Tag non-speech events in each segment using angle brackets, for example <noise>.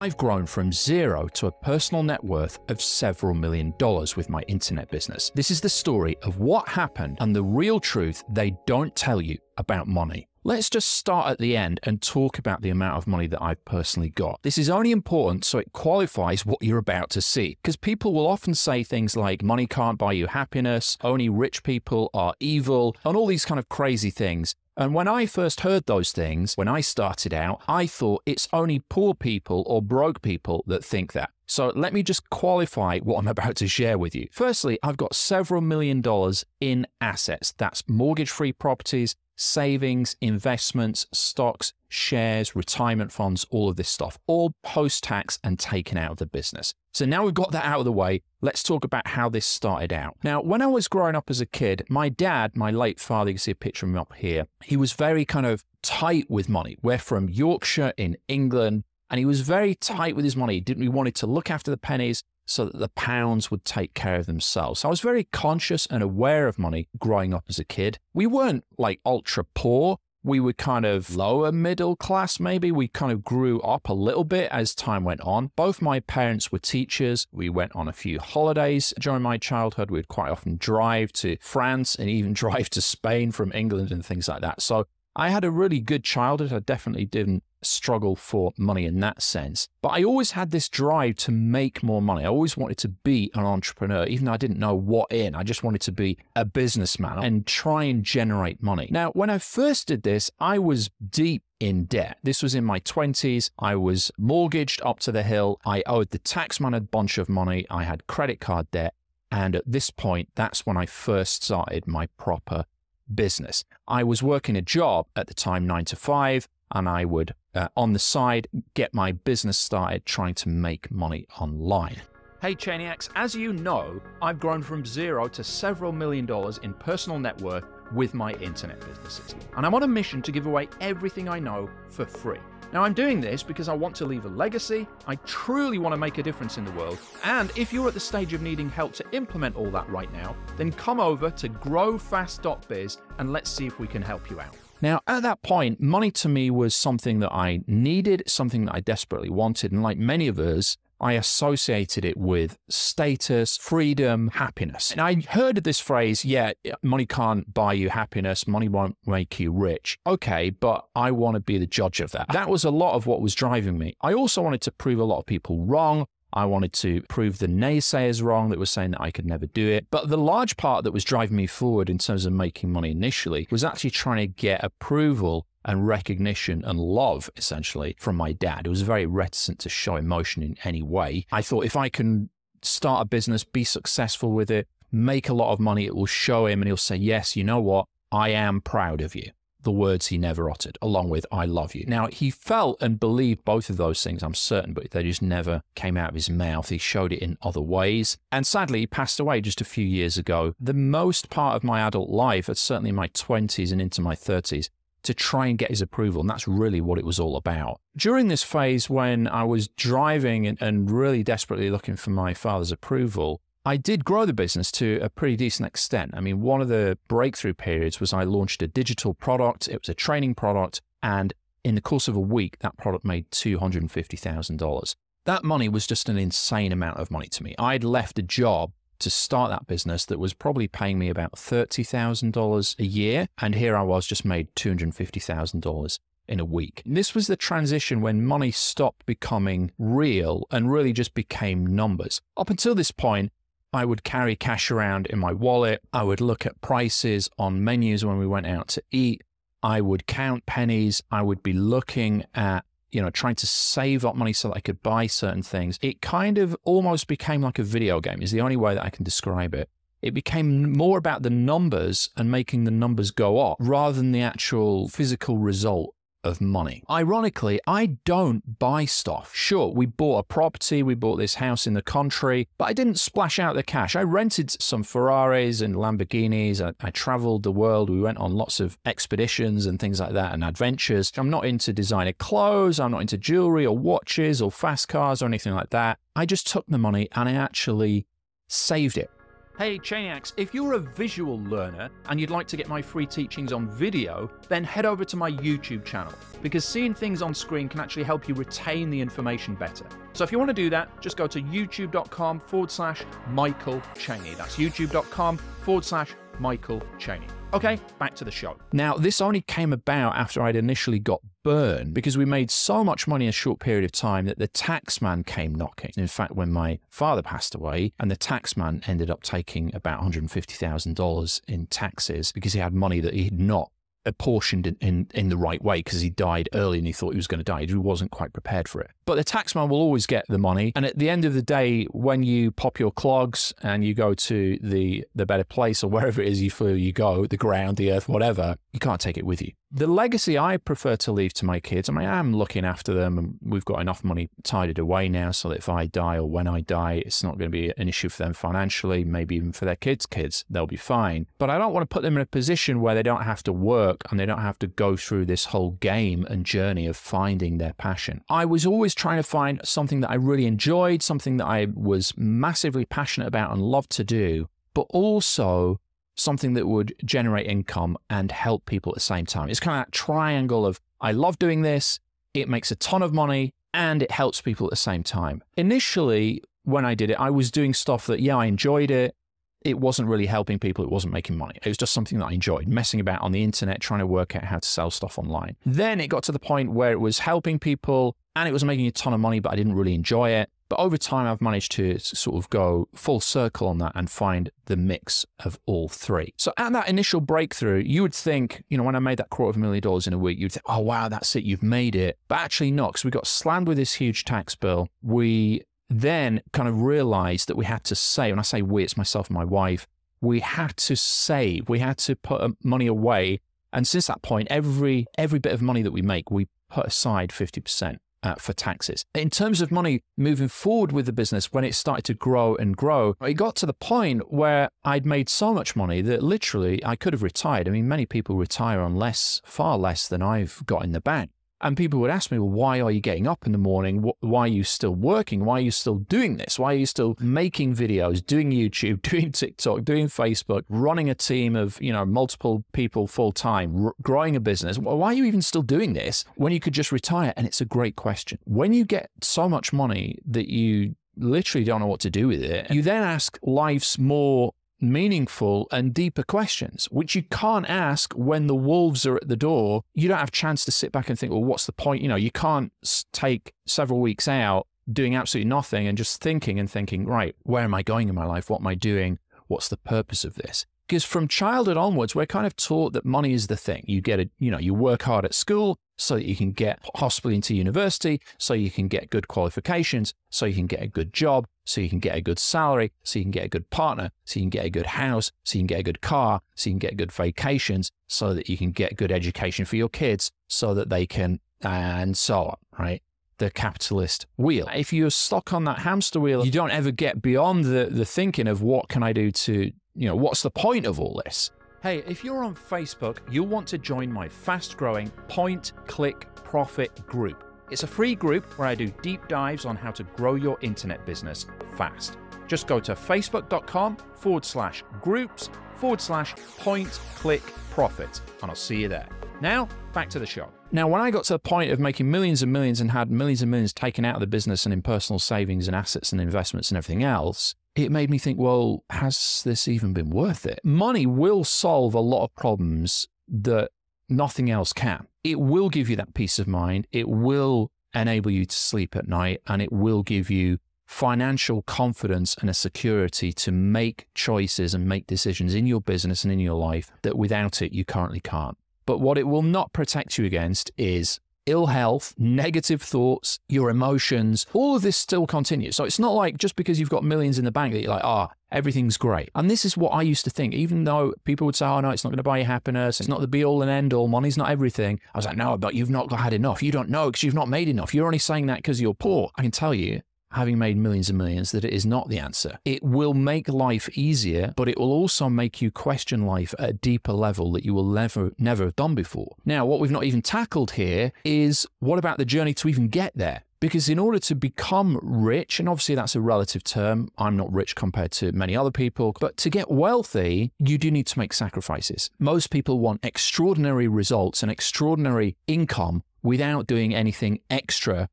I've grown from zero to a personal net worth of several million dollars with my internet business. This is the story of what happened and the real truth they don't tell you about money. Let's just start at the end and talk about the amount of money that I've personally got. This is only important so it qualifies what you're about to see. Because people will often say things like money can't buy you happiness, only rich people are evil, and all these kind of crazy things. And when I first heard those things, when I started out, I thought it's only poor people or broke people that think that. So let me just qualify what I'm <laughs> about to share with you. Firstly, I've got several million dollars in assets. That's mortgage free properties, savings, investments, stocks, shares, retirement funds, all of this stuff, all post tax and taken out of the business. So now we've got that out of the way, let's talk about how this started out. Now, when I was growing up as a kid, my dad, my late father, you can see a picture of him up here, he was very kind of tight with money. We're from Yorkshire in England, and he was very tight with his money. He didn't he wanted to look after the pennies so that the pounds would take care of themselves. So I was very conscious and aware of money growing up as a kid. We weren't like ultra poor. We were kind of lower middle class, maybe. We kind of grew up a little bit as time went on. Both my parents were teachers. We went on a few holidays during my childhood. We'd quite often drive to France and even <laughs> drive to Spain from England and things like that. So I had a really good childhood. I definitely didn't struggle for money in that sense. But I always had this drive to make more money. I always wanted to be an entrepreneur, even though I didn't know what in. I just wanted to be a businessman and try and generate money. Now, when I first did this, I was deep in debt. This was in my 20s. I was mortgaged up to the hill. I owed the taxman a bunch of money. I had credit card debt. And at this point, that's when I first started my proper business. I was working a job at the time, nine to five, and I would, uh, on the side, get my business started trying to make money online. Hey Chainiacs, as you know, I've grown from zero to several million dollars in personal net worth with my internet businesses. And I'm on a mission to give away everything I know for free. Now, I'm doing this because I want to leave a legacy, I truly want to make a difference in the world, and if you're at the stage of needing help to implement all that right now, then come over to growfast.biz and let's see if we can help you out. Now, at that point, money to me was something that I needed, something that I desperately wanted, and like many of us, I associated it with status, freedom, happiness. And I heard this phrase, yeah, money can't buy you happiness, money won't make you rich. Okay, but I want to be the judge of that. That was a lot of what was driving me. I also wanted to prove a lot of people wrong. I wanted to prove the naysayers wrong that were saying that I could never do it. But the large part that was driving me forward in terms of making money initially was actually trying to get approval and recognition and love, essentially, from my dad, who was very reticent to show emotion in any way. I thought if I can start a business, be successful with it, make a lot of money, it will show him and he'll say, Yes, you know what? I am proud of you. The words he never uttered, along with I love you. Now, he felt and believed both of those things, I'm certain, but they just never came out of his mouth. He showed it in other ways. And sadly, he passed away just a few years ago. The most part of my adult life, uh, certainly my 20s and into my 30s, to try and get his approval. And that's really what it was all about. During this phase, when I was driving and, and really desperately looking for my father's approval, I did grow the business to a pretty decent extent. I mean, one of the breakthrough periods was I launched a digital product, it was a training product, and in the course of a week, that product made $250,000. That money was just an insane amount of money to me. I'd left a job to start that business that was probably paying me about $30,000 a year. And here I was just made $250,000 in a week. And this was the transition when money stopped becoming real and really just became numbers. Up until this point, I would carry cash around in my wallet. I would look at prices on menus when we went out to eat. I would count pennies. I would be looking at you know, trying to save up money so that I could buy certain things, it kind of almost became like a video game, is the only way that I can describe it. It became more about the numbers and making the numbers go up rather than the actual physical result of money. Ironically, I don't buy stuff. Sure, we bought a property, we bought this house in the country, but I didn't splash out the cash. I rented some Ferraris and Lamborghinis. I, I traveled the world. We went on lots of expeditions and things like that and adventures. I'm not into designer clothes, I'm not into jewelry or watches or fast cars or anything like that. I just took the money and I actually saved it. Hey Chainiacs, if you're a visual learner and you'd like to get my free teachings on video, then head over to my YouTube channel because seeing things on screen can actually help you retain the information better. So if you want to do that, just go to youtube.com forward slash Michael Cheney. That's youtube.com forward slash Michael Cheney. Okay, back to the show. Now, this only came about after I'd initially got burned because we made so much money in a short period of time that the tax man came knocking. In fact, when my father passed away, and the tax man ended up taking about $150,000 in taxes because he had money that he had not apportioned in, in, in the right way because he died early and he thought he was going to die. He wasn't quite prepared for it. But the taxman will always get the money. And at the end of the day, when you pop your clogs and you go to the, the better place or wherever it is you feel you go, the ground, the earth, whatever, you can't take it with you. The legacy I prefer to leave to my kids, I mean, I am looking after them and we've got enough money tied away now so that if I die or when I die, it's not going to be an issue for them financially, maybe even for their kids' kids. They'll be fine. But I don't want to put them in a position where they don't have to work and they don't have to go through this whole game and journey of finding their passion. I was always trying to find something that I really enjoyed, something that I was massively passionate about and loved to do, but also something that would generate income and help people at the same time. It's kind of that triangle of I love doing this, it makes a ton of money, and it helps people at the same time. Initially, when I did it, I was doing stuff that, yeah, I enjoyed it. It wasn't really helping people, it wasn't making money. It was just something that I enjoyed, messing about on the internet, trying to work out how to sell stuff online. Then it got to the point where it was helping people and it was making a ton of money, but I didn't really enjoy it. But over time, I've managed to sort of go full circle on that and find the mix of all three. So at that initial breakthrough, you would think, you know, when I made that quarter of a million dollars in a week, you'd think, oh, wow, that's it, you've made it. But actually, not, because we got slammed with this huge tax bill. We then kind of realized that we had to save. When I say we, it's myself and my wife. We had to save. We had to put uh, money away. And since that point, every every bit of money that we make, we put aside 50% uh, for taxes. In terms of money moving forward with the business, when it started to grow and grow, it got to the point where I'd made so much money that literally I could have retired. I mean, many people retire on less, far less than I've got in the bank. And people would ask me, well, why are you getting up in the morning? Why are you still working? Why are you still doing this? Why are you still making videos, doing YouTube, <laughs> doing TikTok, doing Facebook, running a team of, you know, multiple people full time, r- growing a business? Why are you even still doing this when you could just retire? And it's a great question. When you get so much money that you literally don't know what to do with it, you then ask life's more meaningful and deeper questions, which you can't ask when the wolves are at the door. You don't have a chance to sit back and think, well, what's the point? You know, you can't take several weeks out doing absolutely nothing and just thinking and thinking, right, where am I going in my life? What am I doing? What's the purpose of this? Because from childhood onwards, we're kind of taught that money is the thing. You get it, you know, you work hard at school so that you can get possibly into university, so you can get good qualifications, so you can get a good job, so you can get a good salary, so you can get a good partner, so you can get a good house, so you can get a good car, so you can get good vacations, so that you can get good education for your kids, so that they can, and so on, right? the capitalist wheel. If you're stuck on that hamster wheel, you don't ever get beyond the, the thinking of what can I do to you know, what's the point of all this? Hey, if you're on Facebook, you'll want to join my fast growing Point Click Profit group. It's a free group where I do deep dives on how to grow your internet business fast. Just go to facebook.com forward slash groups forward slash point click profit, and I'll see you there. Now, back to the show. Now, when I got to the point of making millions and millions and had millions and millions taken out of the business and in personal savings and assets and investments and everything else, it made me think, well, has this even been worth it? Money will solve a lot of problems that nothing else can. It will give you that peace of mind. It will enable you to sleep at night and it will give you financial confidence and a security to make choices and make decisions in your business and in your life that without it you currently can't. But what it will not protect you against is ill health, negative thoughts, your emotions, all of this still continues. So it's not like just because you've got millions in the bank that you're like, ah, oh, everything's great. And this is what I used to think, even though people would say, oh, no, it's not going to buy you happiness. It's not the be all and end all. Money's not everything. I was like, no, but you've not had enough. You don't know because you've not made enough. You're only saying that because you're poor. I can tell you, having made millions and millions, that it is not the answer. It will make life easier, but it will also make you question life at a deeper level that you will never, never have done before. Now, what we've not even tackled here is what about the journey to even get there? Because in order to become rich, and obviously that's a relative term, I'm not rich compared to many other people, but to get wealthy, you do need to make sacrifices. Most people want extraordinary results and extraordinary income without doing anything extra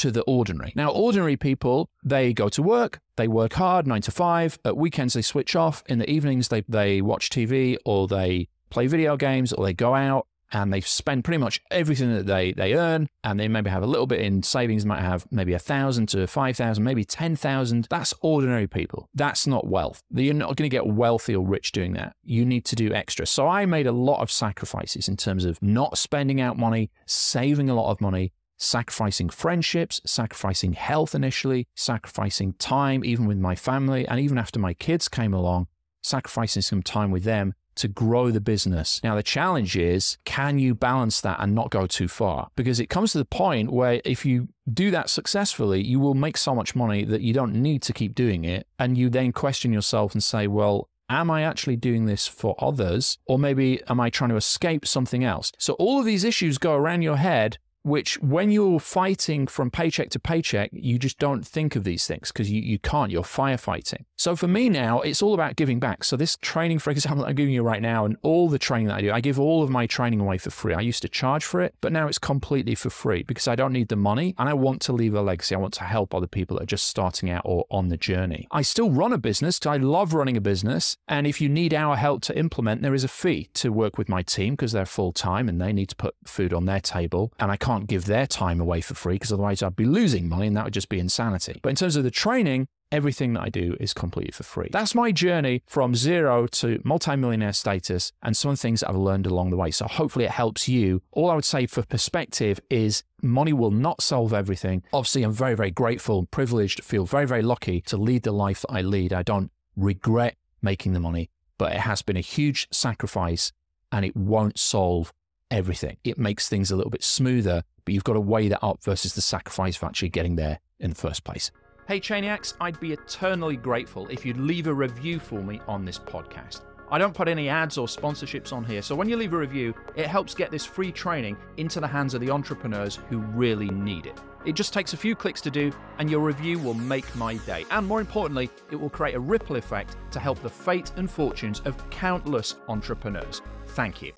to the ordinary. Now, ordinary people, they go to work, they work hard, nine to five. At weekends, they switch off. In the evenings, they, they watch TV or they play video games or they go out and they spend pretty much everything that they, they earn and they maybe have a little bit in savings might have maybe a thousand to five thousand maybe ten thousand that's ordinary people that's not wealth you're not going to get wealthy or rich doing that you need to do extra so i made a lot of sacrifices in terms of not spending out money saving a lot of money sacrificing friendships, sacrificing health initially, sacrificing time even with my family, and even after my kids came along, sacrificing some time with them to grow the business. Now, the challenge is can you balance that and not go too far? Because it comes to the point where if you do that successfully, you will make so much money that you don't need to keep doing it. And you then question yourself and say, well, am I actually doing this for others? Or maybe am I trying to escape something else? So all of these issues go around your head which when you're fighting from paycheck to paycheck, you just don't think of these things because you, you can't, you're firefighting. So for me now, it's all about giving back. So this training, for <laughs> example, I'm giving you right now, and all the training that I do, I give all of my training away for free. I used to charge for it, but now it's completely for free because I don't need the money and I want to leave a legacy. I want to help other people that are just starting out or on the journey. I still run a business because I love running a business. And if you need our help to implement, there is a fee to work with my team because they're full time and they need to put food on their table. And I can't can't give their time away for free because otherwise I'd be losing money and that would just be insanity. But in terms of the training, everything that I do is completely for free. That's my journey from zero to multimillionaire status and some of the things that I've learned along the way. So hopefully it helps you. All I would say for perspective is money will not solve everything. Obviously, I'm very, very grateful and privileged, feel very, very lucky to lead the life that I lead. I don't regret making the money, but it has been a huge sacrifice and it won't solve everything. It makes things a little bit smoother, but you've got to weigh that up versus the sacrifice of actually getting there in the first place. Hey, Chainiacs, I'd be eternally grateful if you'd leave a review for me on this podcast. I don't put any ads or sponsorships on here, so when you leave a review, it helps get this free training into the hands of the entrepreneurs who really need it. It just takes a few clicks to do, and your review will make my day. And more importantly, it will create a ripple effect to help the fate and fortunes of countless entrepreneurs. Thank you.